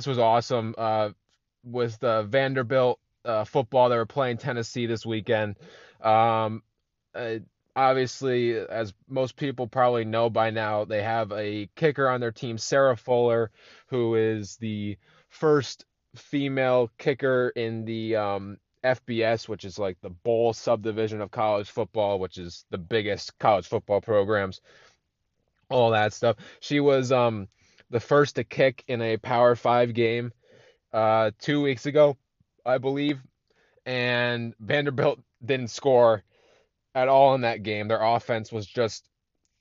this was awesome. Uh, with the Vanderbilt uh, football, they were playing Tennessee this weekend. Um, uh, obviously, as most people probably know by now, they have a kicker on their team, Sarah Fuller, who is the first female kicker in the um, FBS, which is like the bowl subdivision of college football, which is the biggest college football programs, all that stuff. She was um, the first to kick in a Power Five game uh, two weeks ago, I believe, and Vanderbilt didn't score at all in that game. Their offense was just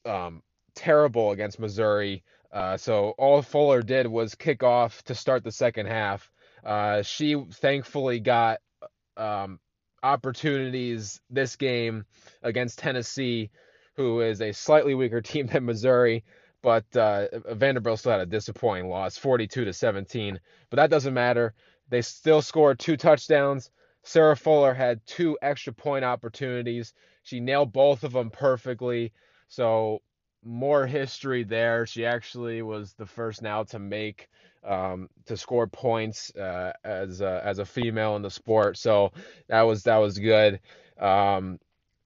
um, terrible against Missouri. Uh, so all Fuller did was kick off to start the second half. Uh, she thankfully got um, opportunities this game against Tennessee, who is a slightly weaker team than Missouri. But uh, Vanderbilt still had a disappointing loss, 42 to 17. But that doesn't matter. They still scored two touchdowns. Sarah Fuller had two extra point opportunities. She nailed both of them perfectly. So more history there. She actually was the first now to make um, to score points uh, as a, as a female in the sport. So that was that was good. Um,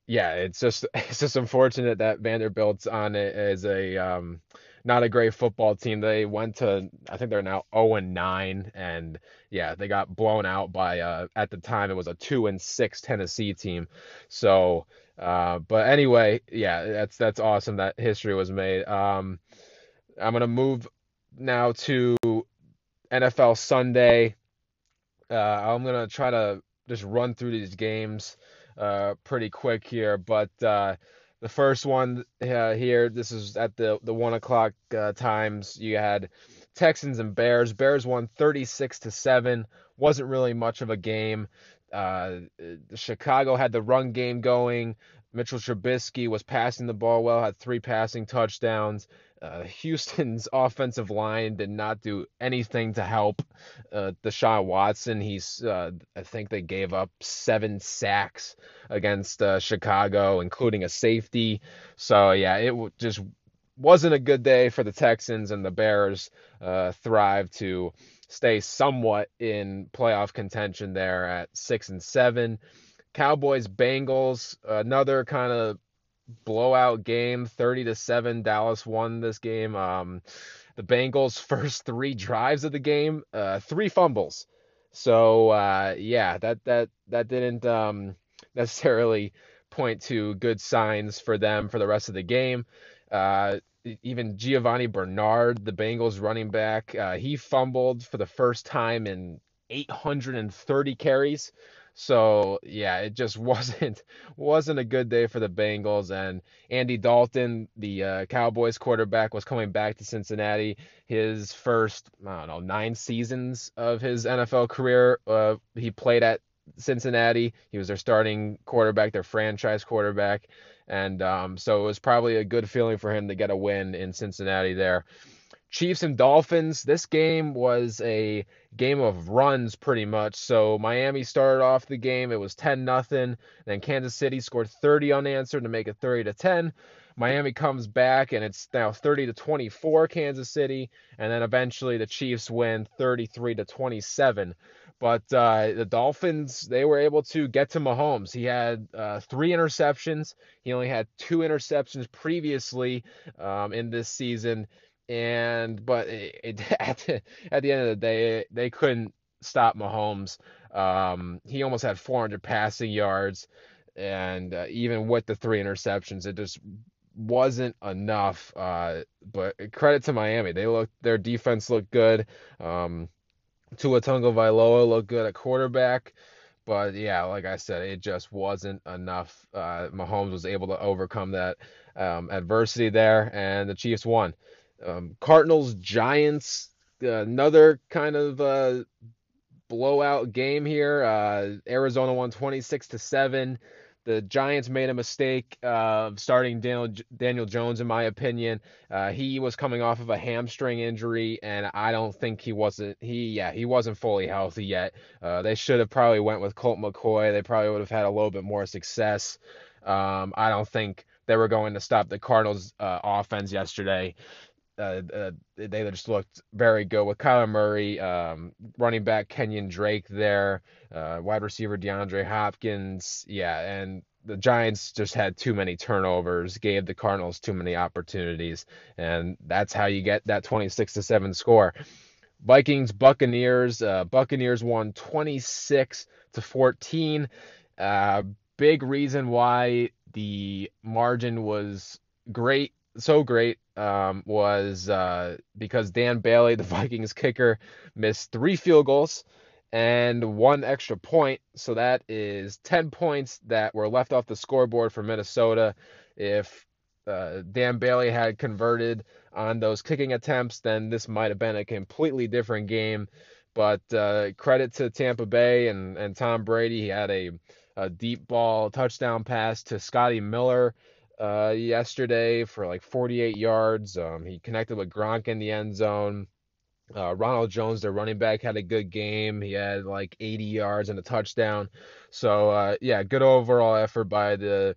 yeah, it's just it's just unfortunate that Vanderbilt's on it as a um, not a great football team. They went to I think they're now 0 and 9 and yeah, they got blown out by uh, at the time it was a 2 and 6 Tennessee team. So uh, but anyway, yeah, that's that's awesome that history was made. Um, I'm gonna move now to NFL Sunday. Uh, I'm gonna try to just run through these games uh, pretty quick here, but uh, the first one uh, here, this is at the the one o'clock uh, times. You had Texans and Bears. Bears won 36 to seven. Wasn't really much of a game. Uh, Chicago had the run game going. Mitchell Trubisky was passing the ball well, had three passing touchdowns. Uh, Houston's offensive line did not do anything to help uh, Deshaun Watson. He's, uh, I think they gave up seven sacks against uh, Chicago, including a safety. So yeah, it just wasn't a good day for the Texans, and the Bears uh, thrived to stay somewhat in playoff contention there at six and seven. Cowboys Bengals, another kind of blowout game, 30 to 7. Dallas won this game. Um, the Bengals' first three drives of the game, uh, three fumbles. So uh, yeah, that that that didn't um, necessarily point to good signs for them for the rest of the game. Uh, even Giovani Bernard, the Bengals running back, uh, he fumbled for the first time in 830 carries. So yeah, it just wasn't wasn't a good day for the Bengals. And Andy Dalton, the uh, Cowboys quarterback, was coming back to Cincinnati. His first I don't know nine seasons of his NFL career, uh, he played at Cincinnati. He was their starting quarterback, their franchise quarterback, and um, so it was probably a good feeling for him to get a win in Cincinnati there. Chiefs and Dolphins. This game was a game of runs pretty much. So Miami started off the game, it was 10 nothing. Then Kansas City scored 30 unanswered to make it 30 to 10. Miami comes back and it's now 30 to 24 Kansas City, and then eventually the Chiefs win 33 to 27. But uh, the Dolphins, they were able to get to Mahomes. He had uh, three interceptions. He only had two interceptions previously um, in this season and but it, it, at, the, at the end of the day, they couldn't stop Mahomes. Um, he almost had 400 passing yards, and uh, even with the three interceptions, it just wasn't enough. Uh, but credit to Miami, they looked their defense looked good. Um, Tua Tagovailoa looked good at quarterback. But yeah, like I said, it just wasn't enough. Uh, Mahomes was able to overcome that um, adversity there, and the Chiefs won. Um, Cardinals Giants, uh, another kind of uh, blowout game here. Uh, Arizona won 26 to seven. The Giants made a mistake of starting Daniel, Daniel Jones, in my opinion. Uh, he was coming off of a hamstring injury, and I don't think he wasn't. He yeah, he wasn't fully healthy yet. Uh, they should have probably went with Colt McCoy. They probably would have had a little bit more success. Um, I don't think they were going to stop the Cardinals' uh, offense yesterday uh, uh, they just looked very good with Kyler Murray, um, running back Kenyon Drake there, uh, wide receiver DeAndre Hopkins. Yeah, and the Giants just had too many turnovers, gave the Cardinals too many opportunities, and that's how you get that 26 to 7 score. Vikings Buccaneers, uh, Buccaneers won 26 to 14. Uh, big reason why the margin was great so great um, was uh, because Dan Bailey, the Vikings kicker, missed three field goals and one extra point. So that is 10 points that were left off the scoreboard for Minnesota. If uh, Dan Bailey had converted on those kicking attempts, then this might have been a completely different game. But uh, credit to Tampa Bay and, and Tom Brady. He had a, a deep ball touchdown pass to Scotty Miller uh, yesterday for like 48 yards. Um, he connected with Gronk in the end zone. Uh, Ronald Jones, their running back, had a good game. He had like 80 yards and a touchdown. So uh, yeah, good overall effort by the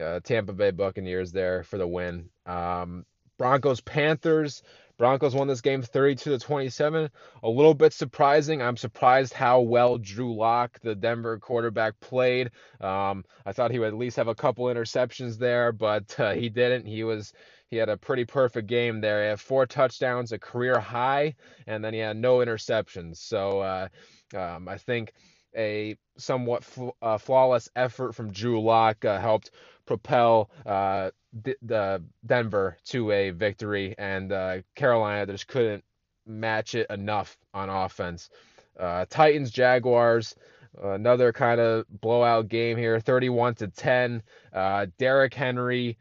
uh, Tampa Bay Buccaneers there for the win. Um, Broncos Panthers. Broncos won this game 32 to 27. A little bit surprising. I'm surprised how well Drew Lock, the Denver quarterback, played. Um, I thought he would at least have a couple interceptions there, but uh, he didn't. He was he had a pretty perfect game there. He had four touchdowns, a career high, and then he had no interceptions. So uh, um, I think a somewhat uh, flawless effort from Drew Lock uh, helped propel uh, D- the Denver to a victory, and uh, Carolina just couldn't match it enough on offense. Uh, Titans Jaguars, another kind of blowout game here, 31 to 10. Uh, Derrick Henry.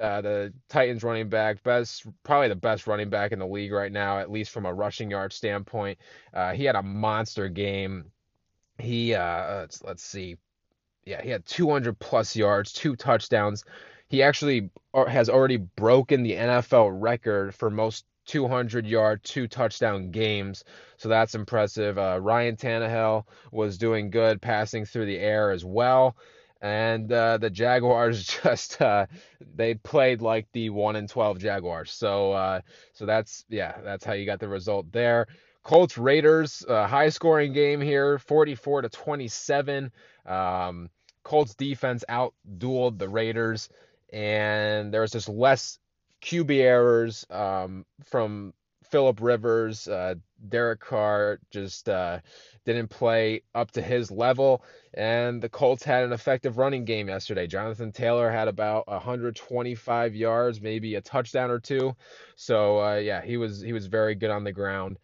Uh, the Titans running back, best probably the best running back in the league right now, at least from a rushing yard standpoint. He had a monster game. He uh, let's, let's see, yeah, he had 200 plus yards, two touchdowns. He actually has already broken the NFL record for most 200 yard, two touchdown games. So that's impressive. Uh, Ryan Tannehill was doing good passing through the air as well. And uh, the Jaguars just uh, they played like the one in 12 Jaguars. So uh, so that's yeah that's how you got the result there. Colts Raiders high scoring game here 44 to 27. Um, Colts defense out dueled the Raiders, and there was just less QB errors um, from Philip Rivers. Uh, Derek Carr just uh, didn't play up to his level, and the Colts had an effective running game yesterday. Jonathan Taylor had about 125 yards, maybe a touchdown or two. So uh, yeah, he was he was very good on the ground,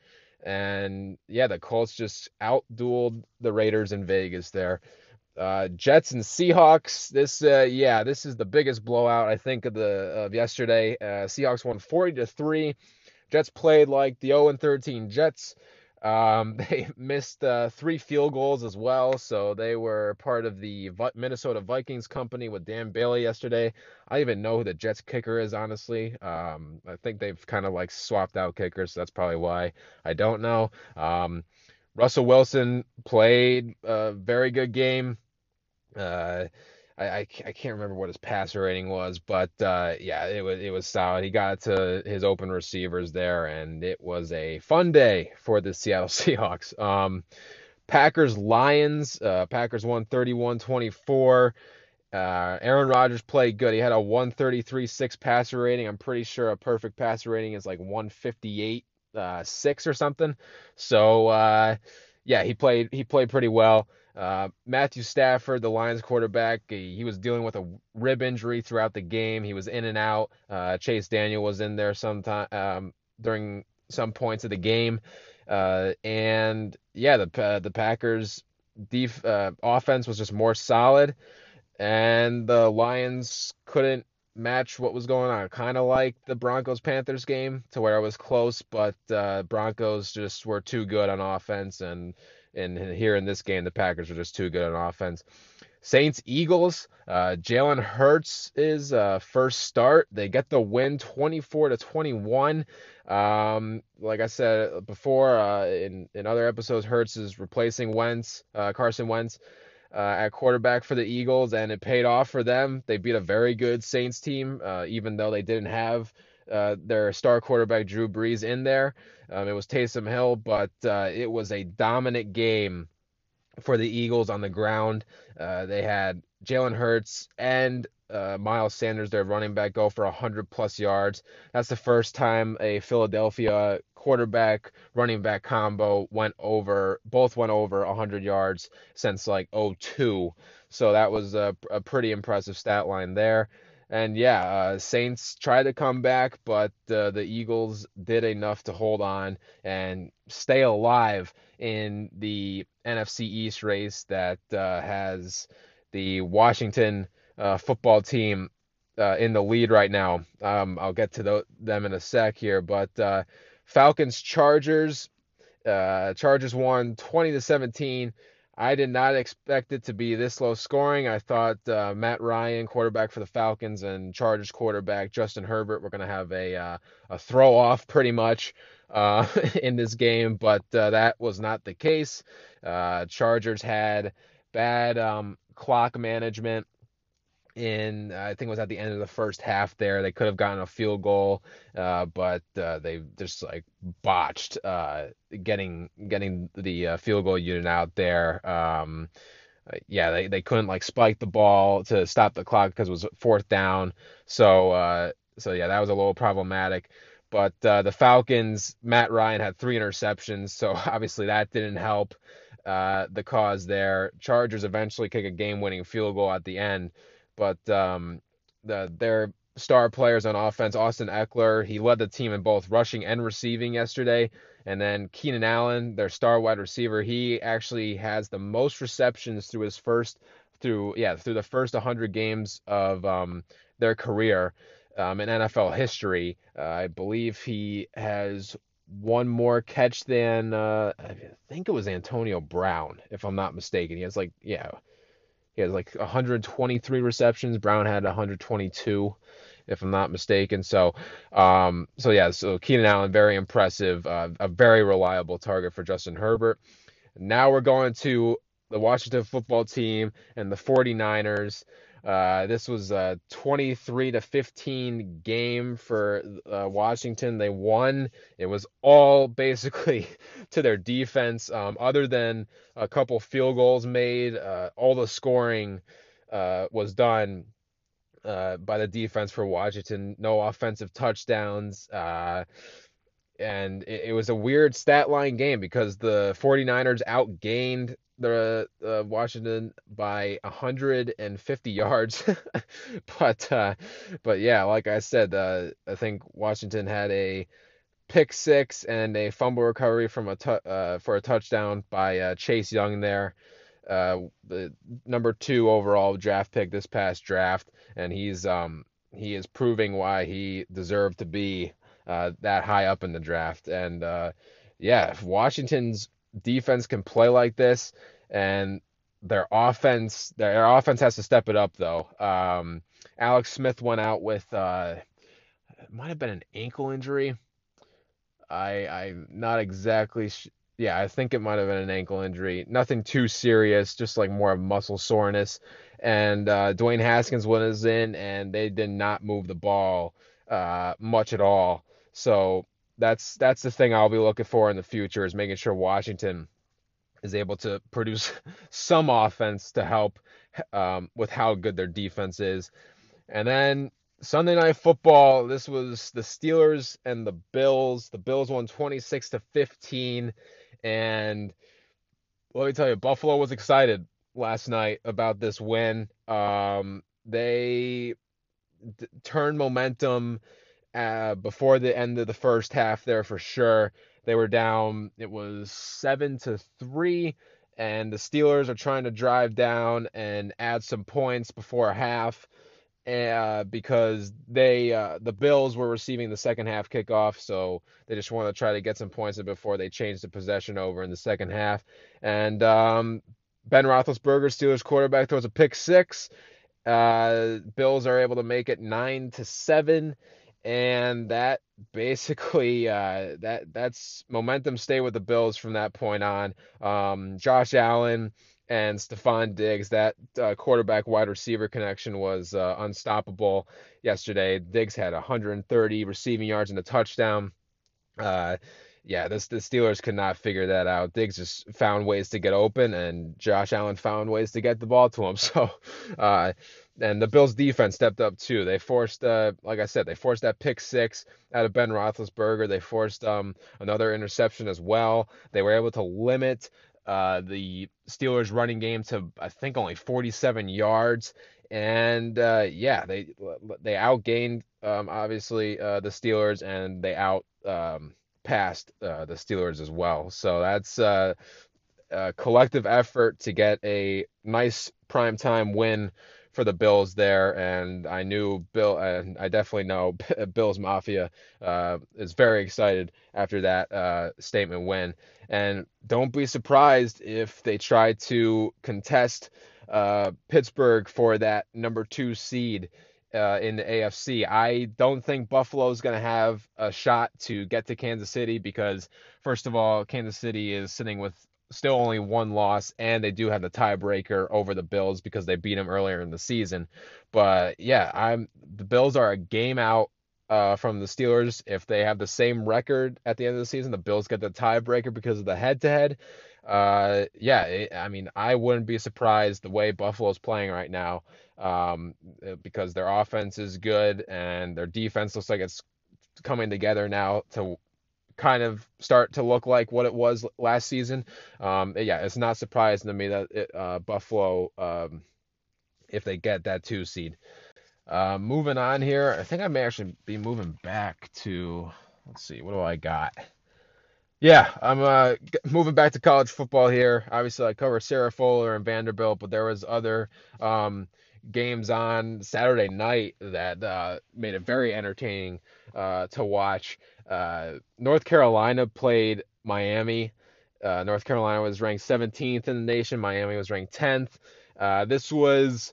and yeah, the Colts just outdueled the Raiders in Vegas there. Uh, Jets and Seahawks. This, uh, yeah, this is the biggest blowout I think of the of yesterday. Uh, Seahawks won 40 to three. Jets played like the 0 and 13 Jets. Um, they missed uh, three field goals as well, so they were part of the Minnesota Vikings company with Dan Bailey yesterday. I even know who the Jets kicker is, honestly. Um, I think they've kind of like swapped out kickers, so that's probably why I don't know. Um, Russell Wilson played a very good game. Uh, I, I, I can't remember what his passer rating was, but uh, yeah, it was it was solid. He got to his open receivers there, and it was a fun day for the Seattle Seahawks. Um, Packers Lions. Uh, Packers won 31-24. Uh, Aaron Rodgers played good. He had a 133.6 passer rating. I'm pretty sure a perfect passer rating is like 158 uh, or something. So uh, yeah, he played he played pretty well. Uh, Matthew Stafford, the Lions quarterback, he, he, was dealing with a rib injury throughout the game. He was in and out. Uh, Chase Daniel was in there sometime um, during some points of the game. Uh, and yeah, the uh, the Packers def- uh, offense was just more solid, and the Lions couldn't match what was going on. Kind of like the Broncos Panthers game, to where it was close, but uh, Broncos just were too good on offense, and and here in this game, the Packers are just too good on offense. Saints Eagles. Uh, Jalen Hurts is uh, first start. They get the win, 24 to 21. Um, like I said before, uh, in in other episodes, Hurts is replacing Wentz, uh, Carson Wentz. Uh, at quarterback for the Eagles, and it paid off for them. They beat a very good Saints team, uh, even though they didn't have uh, their star quarterback Drew Brees in there. Um, it was Taysom Hill, but uh, it was a dominant game for the Eagles on the ground. Uh, they had Jalen Hurts and uh, Miles Sanders, their running back, go for 100 plus yards. That's the first time a Philadelphia quarterback running back combo went over, both went over 100 yards since like 02. So that was a, a pretty impressive stat line there. And yeah, uh, Saints tried to come back, but uh, the Eagles did enough to hold on and stay alive in the NFC East race that uh, has the Washington uh, football team uh, in the lead right now. Um, I'll get to the, them in a sec here, but uh, Falcons Chargers. Chargers won 20 to 17. I did not expect it to be this low scoring. I thought uh, Matt Ryan, quarterback for the Falcons, and Chargers quarterback Justin Herbert were going to have a uh, a throw off pretty much uh, in this game, but uh, that was not the case. Uh, Chargers had bad um, clock management in I think it was at the end of the first half there. They could have gotten a field goal, uh, but uh, they just like botched uh, getting getting the uh, field goal unit out there. Um, uh, yeah, they, they couldn't like spike the ball to stop the clock because it was fourth down. So so yeah, that was a little problematic. But the Falcons, Matt Ryan had three interceptions, so obviously that didn't help the cause there. Chargers eventually kick a game-winning field goal at the end but um, the, their star players on offense, Austin Ekeler, he led the team in both rushing and receiving yesterday. And then Keenan Allen, their star wide receiver, he actually has the most receptions through his first through yeah through the first 100 games of um, their career um, in NFL history. Uh, I believe he has one more catch than uh, I think it was Antonio Brown, if I'm not mistaken. He has like yeah he has like 123 receptions. Brown had 122, if I'm not mistaken. So, um, so yeah, so Keenan Allen, very impressive, uh, a very reliable target for Justin Herbert. Now we're going to the Washington football team and the 49ers. Uh, this was a 23 to 15 game for uh, Washington. They won. It was all basically to their defense. Um, other than a couple field goals made, uh, all the scoring uh, was done uh, by the defense for Washington. No offensive touchdowns. And it, it, was a weird stat line game because the 49ers outgained the uh, Washington by 150 yards. but uh, but yeah, like I said, uh, I think Washington had a pick six and a fumble recovery from a tu- uh, for a touchdown by uh, Chase Young there. Uh, the number two overall draft pick this past draft, and he's um he is proving why he deserved to be that high up in the draft. And yeah, if Washington's defense can play like this, and their offense their offense has to step it up though. Um, Alex Smith went out with uh, might have been an ankle injury. I I'm not exactly sh- yeah, I think it might have been an ankle injury. Nothing too serious, just like more of muscle soreness. And uh, Dwayne Haskins was in, and they did not move the ball uh, much at all. So that's that's the thing I'll be looking for in the future is making sure Washington is able to produce some offense to help um, with how good their defense is. And then Sunday night football, this was the Steelers and the Bills. The Bills won 26 to 15 and let me tell you Buffalo was excited last night about this win. Um, they d- turned momentum uh, before the end of the first half there for sure. They were down, it was seven to three, and the Steelers are trying to drive down and add some points before half. Uh, because they uh, the Bills were receiving the second half kickoff, so they just want to try to get some points before they change the possession over in the second half. And um, Ben Roethlisberger, Steelers quarterback, throws a pick six. Uh, Bills are able to make it nine to seven, and that basically uh, that that's momentum stay with the Bills from that point on. Um, Josh Allen and Stefon Diggs. That uh, quarterback wide receiver connection was uh, unstoppable yesterday. Diggs had 130 receiving yards and a touchdown. Uh, yeah, this the Steelers could not figure that out. Diggs just found ways to get open, and Josh Allen found ways to get the ball to him. So, uh, and the Bills defense stepped up too. They forced, uh, like I said, they forced that pick six out of Ben Roethlisberger. They forced um, another interception as well. They were able to limit uh, the Steelers running game to I think only 47 yards. And uh, yeah, they they outgained um, obviously uh, the Steelers, and they out um, past uh, the Steelers as well. So that's uh, a collective effort to get a nice primetime win for the Bills there. And I knew Bill, and I definitely know Bills Mafia uh, is very excited after that uh, statement win. And don't be surprised if they try to contest uh, Pittsburgh for that number two seed uh, in the AFC. I don't think Buffalo is going to have a shot to get to Kansas City because, first of all, Kansas City is sitting with still only one loss, and they do have the tiebreaker over the Bills because they beat them earlier in the season. But yeah, I'm the Bills are a game out uh, from the Steelers. If they have the same record at the end of the season, the Bills get the tiebreaker because of the head-to-head. Uh, yeah, it, I mean, I wouldn't be surprised the way Buffalo's playing right now um, uh, because their offense is good and their defense looks like it's coming together now to kind of start to look like what it was last season. Um, yeah, it's not surprising to me that it, uh, Buffalo, um, if they get that two seed. Uh, moving on here, I think I may actually be moving back to, let's see, what do I got? Yeah, I'm uh, moving back to college football here. Obviously, I cover Sarah Fuller and Vanderbilt, but there was other um, games on Saturday night that uh, made it very entertaining uh, to watch. Uh, North Carolina played Miami. Uh, North Carolina was ranked 17th in the nation. Miami was ranked 10th. Uh, this was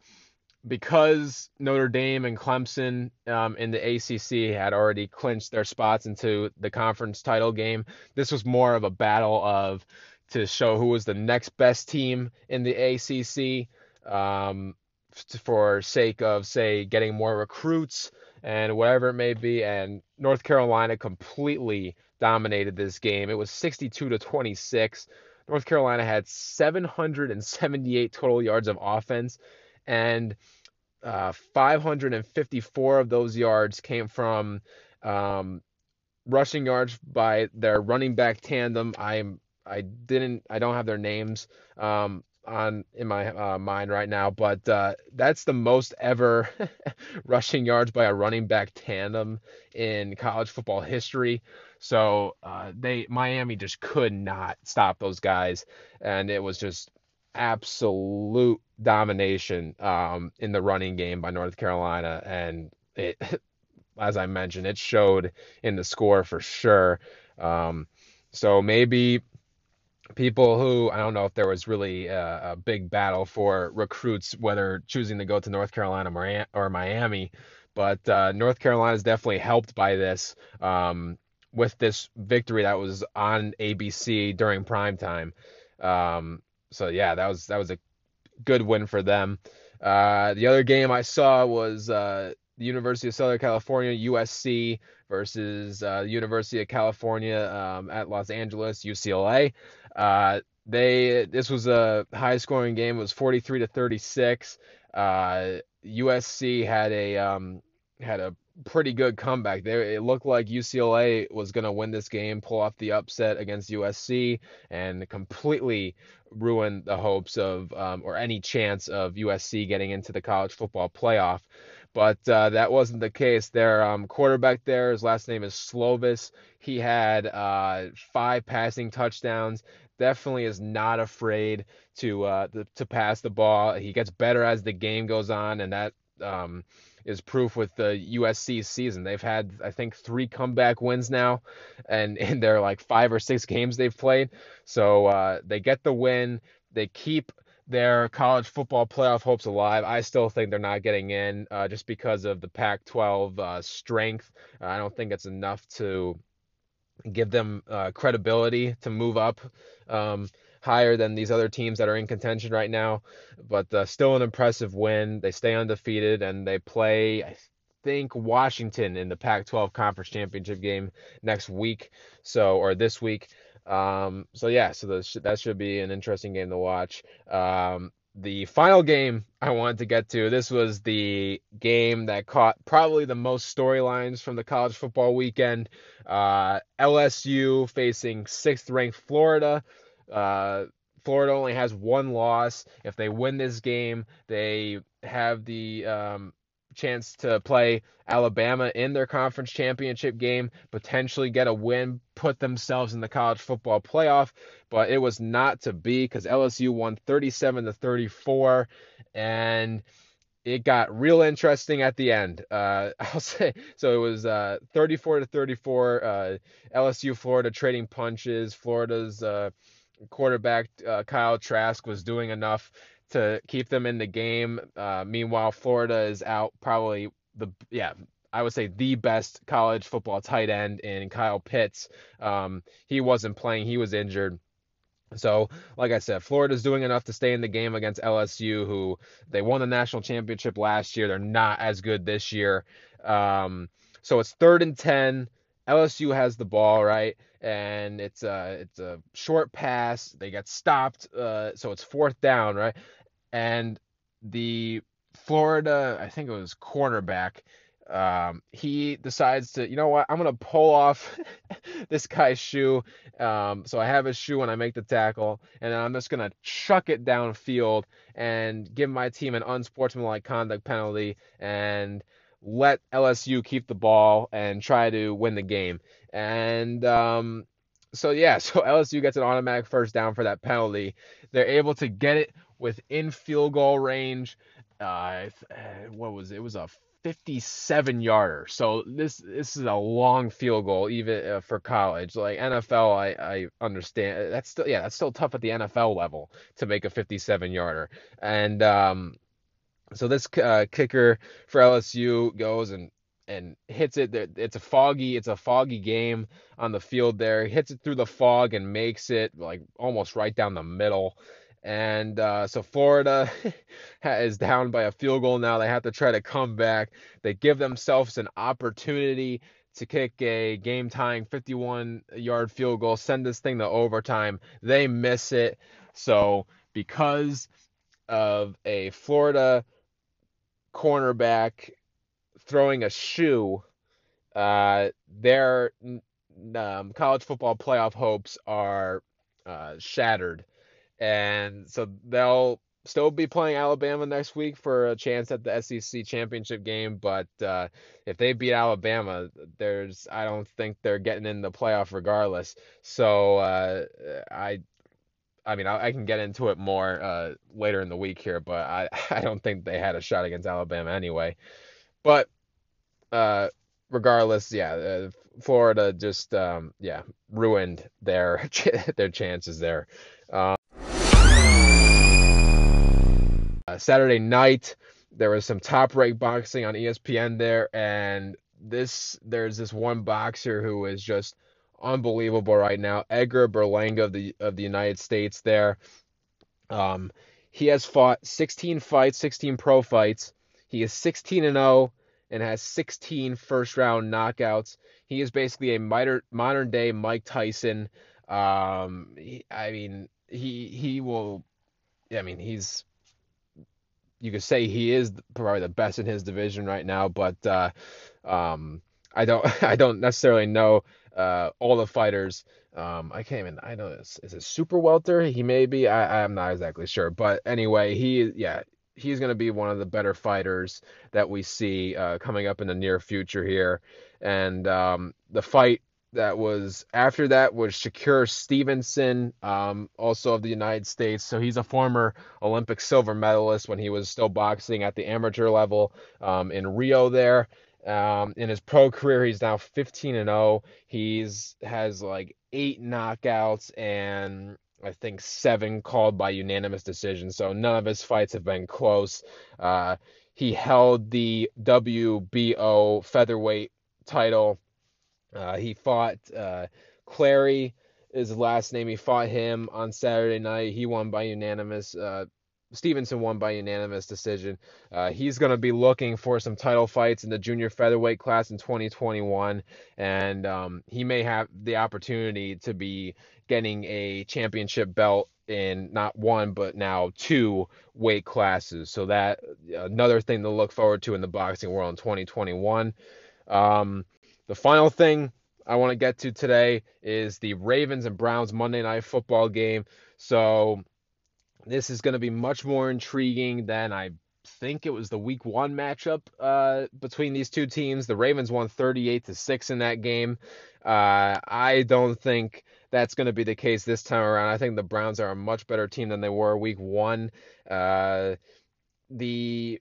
because Notre Dame and Clemson um, in the ACC had already clinched their spots into the conference title game. This was more of a battle of to show who was the next best team in the ACC. Um, for sake of say getting more recruits and whatever it may be and North Carolina completely dominated this game. It was 62 to 26. North Carolina had 778 total yards of offense and uh, 554 of those yards came from um, rushing yards by their running back tandem. I'm I didn't I don't have their names. Um, on in my uh, mind right now, but uh, that's the most ever rushing yards by a running back tandem in college football history. So uh, they Miami just could not stop those guys, and it was just absolute domination um, in the running game by North Carolina, and it, as I mentioned, it showed in the score for sure. Um, so maybe people who I don't know if there was really a, a, big battle for recruits whether choosing to go to North Carolina or Miami, but uh, North Carolina is definitely helped by this um, with this victory that was on ABC during prime time. Um, so yeah, that was that was a good win for them. Uh, the other game I saw was uh, the University of Southern California USC versus uh, University of California um, at Los Angeles UCLA. Uh, they this was a high scoring game. It was 43 to 36. Uh, USC had a um, had a pretty good comeback. There it looked like UCLA was going to win this game, pull off the upset against USC, and completely ruin the hopes of um, or any chance of USC getting into the college football playoff. But uh, that wasn't the case. Their um, quarterback there, his last name is Slovis. He had uh, five passing touchdowns. Definitely is not afraid to uh, to, to pass the ball. He gets better as the game goes on, and that um, is proof with the USC season. They've had, I think, three comeback wins now, and in their like five or six games they've played. So uh, they get the win. They keep their college football playoff hopes alive. I still think they're not getting in uh, just because of the Pac 12 uh, strength. Uh, I don't think it's enough to give them uh, credibility to move up. Um, higher than these other teams that are in contention right now. But uh, still an impressive win. They stay undefeated and they play, I think, Washington in the Pac 12 Conference Championship game next week. So, or this week. Um, so yeah, so that should be an interesting game to watch. Um, the final game I wanted to get to, this was the game that caught probably the most storylines from the college football weekend. Uh, LSU facing sixth ranked Florida. Uh, Florida only has one loss. If they win this game, they have the um, chance to play Alabama in their conference championship game, potentially get a win, put themselves in the college football playoff, but it was not to be because LSU won 37 to 34 and it got real interesting at the end. Uh, I'll say so. It was uh, 34 to 34. Uh, LSU Florida trading punches. Florida's uh, quarterback uh, Kyle Trask was doing enough to keep them in the game. Uh, meanwhile, Florida is out probably the yeah I would say the best college football tight end in Kyle Pitts. Um, he wasn't playing; he was injured. So, like I said, Florida's doing enough to stay in the game against LSU, who they won the national championship last year. They're not as good this year. Um, so it's third and ten. LSU has the ball, right? And it's a it's a short pass. They get stopped, uh, so it's fourth down, right? And the Florida, I think it was cornerback, um, he decides to, you know what, I'm gonna pull off this guy's shoe. Um, so I have his shoe when I make the tackle, and I'm just gonna chuck it downfield and give my team an unsportsmanlike conduct penalty and let LSU keep the ball and try to win the game. And um, so yeah, so LSU gets an automatic first down for that penalty. They're able to get it within field goal range. Uh, what was it? it was a 57 yarder. So this this is a long field goal even uh, for college. Like NFL, I I understand that's still yeah that's still tough at the NFL level to make a 57 yarder. And um, so this uh, kicker for LSU goes and and hits it. It's a foggy, it's a foggy game on the field there. Hits it through the fog and makes it like almost right down the middle. And uh, so Florida is down by a field goal now. They have to try to come back. They give themselves an opportunity to kick a game tying 51 yard field goal, send this thing to overtime. They miss it. So, because of a Florida cornerback throwing a shoe, uh, their um, college football playoff hopes are uh, shattered and so they'll still be playing Alabama next week for a chance at the SEC championship game. But uh, if they beat Alabama, there's I don't think they're getting in the playoff regardless. So uh, I. I mean, I, I, can get into it more uh, later in the week here, but I, I don't think they had a shot against Alabama anyway. But uh, regardless, yeah, uh, Florida just um, yeah ruined their their chances there. Um, Saturday night, there was some top rank boxing on ESPN there, and this there's this one boxer who is just unbelievable right now, Edgar Berlanga of the of the United States. There, um, he has fought 16 fights, 16 pro fights. He is 16 and 0 and has 16 first round knockouts. He is basically a modern modern day Mike Tyson. Um, he, I mean, he he will. I mean, he's you could say he is probably the best in his division right now, but uh, um, I don't I don't necessarily know uh, all the fighters. Um, I can't even I know is, is it super welter? He may be. I I'm not exactly sure, but anyway, he yeah he's going to be one of the better fighters that we see uh, coming up in the near future here, and um, the fight that was after that was Shakur Stevenson, um, also of the United States. So he's a former Olympic silver medalist when he was still boxing at the amateur level um, in Rio there. Um, in his pro career, he's now 15 and 0. He's has like eight knockouts and I think seven called by unanimous decision. So none of his fights have been close. Uh, he held the WBO featherweight title uh, he fought uh, Clary is his last name. He fought him on Saturday night. He won by unanimous. Uh, Stevenson won by unanimous decision. Uh, he's going to be looking for some title fights in the junior featherweight class in 2021, and um, he may have the opportunity to be getting a championship belt in not one but now two weight classes. So that another thing to look forward to in the boxing world in 2021. Um, the final thing I want to get to today is the Ravens and Browns Monday Night Football game. So this is going to be much more intriguing than I think it was the week one matchup uh, between these two teams. The Ravens won 38 to 6 in that game. Uh, I don't think that's going to be the case this time around. I think the Browns are a much better team than they were week one. Uh, the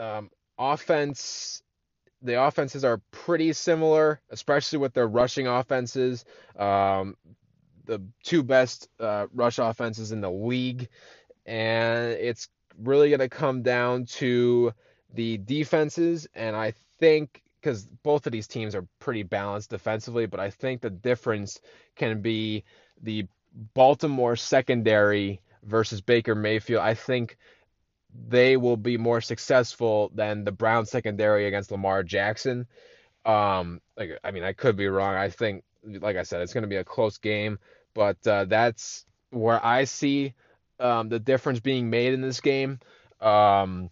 um, offense. The offenses are pretty similar, especially with their rushing offenses. Um, the two best uh, rush offenses in the league, and it's really going to come down to the defenses. And I think because both of these teams are pretty balanced defensively, but I think the difference can be the Baltimore secondary versus Baker Mayfield. I think they will be more successful than the Brown secondary against Lamar Jackson. Um, like I mean, I could be wrong. I think, like I said, it's going to be a close game. But uh, that's where I see um, the difference being made in this game um,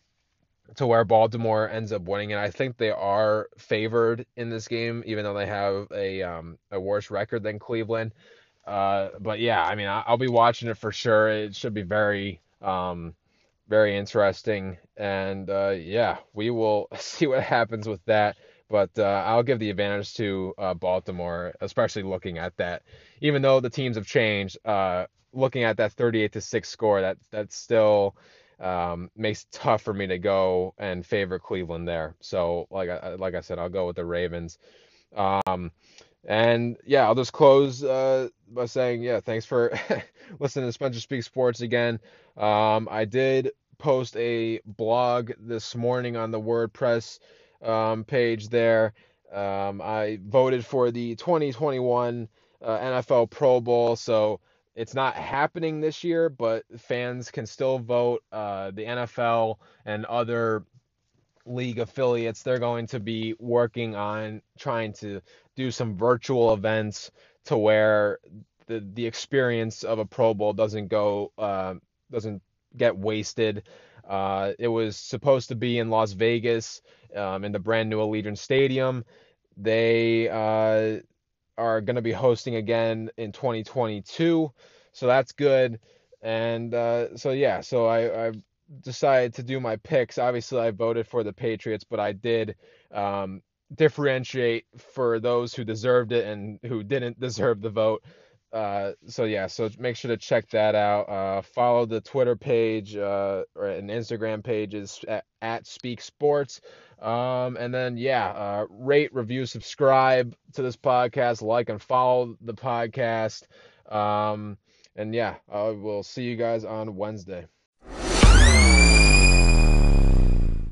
to where Baltimore ends up winning. And I think they are favored in this game, even though they have a, um, a worse record than Cleveland. Uh, but yeah, I mean, I'll be watching it for sure. It should be very, um, very interesting. And uh, yeah, we will see what happens with that. But uh, I'll give the advantage to uh, Baltimore, especially looking at that. Even though the teams have changed, uh, looking at that 38 to six score, that that still um, makes it tough for me to go and favor Cleveland there. So like I, like I said, I'll go with the Ravens. Um, and yeah, I'll just close uh, by saying yeah, thanks for listening to Spencer Speak Sports again. Um, I did post a blog this morning on the WordPress um, page there. Um, I voted for the 2021 uh, NFL Pro Bowl, so it's not happening this year, but fans can still vote. Uh, the NFL and other league affiliates, they're going to be working on trying to do some virtual events to where the the experience of a Pro Bowl doesn't go uh, doesn't get wasted. Uh, it was supposed to be in Las Vegas um, in the brand new Allegiant Stadium. They uh, are going to be hosting again in 2022, so that's good. And uh, so yeah, so I, I, decided to do my picks. Obviously, I voted for the Patriots, but I did um, differentiate for those who deserved it and who didn't deserve the vote. Uh, so yeah, so make sure to check that out. Uh, follow the Twitter page uh, or an Instagram pages at, at Speak Sports. Um, and then yeah, uh, rate, review, subscribe to this podcast, like and follow the podcast. Um, and yeah, I will see you guys on Wednesday.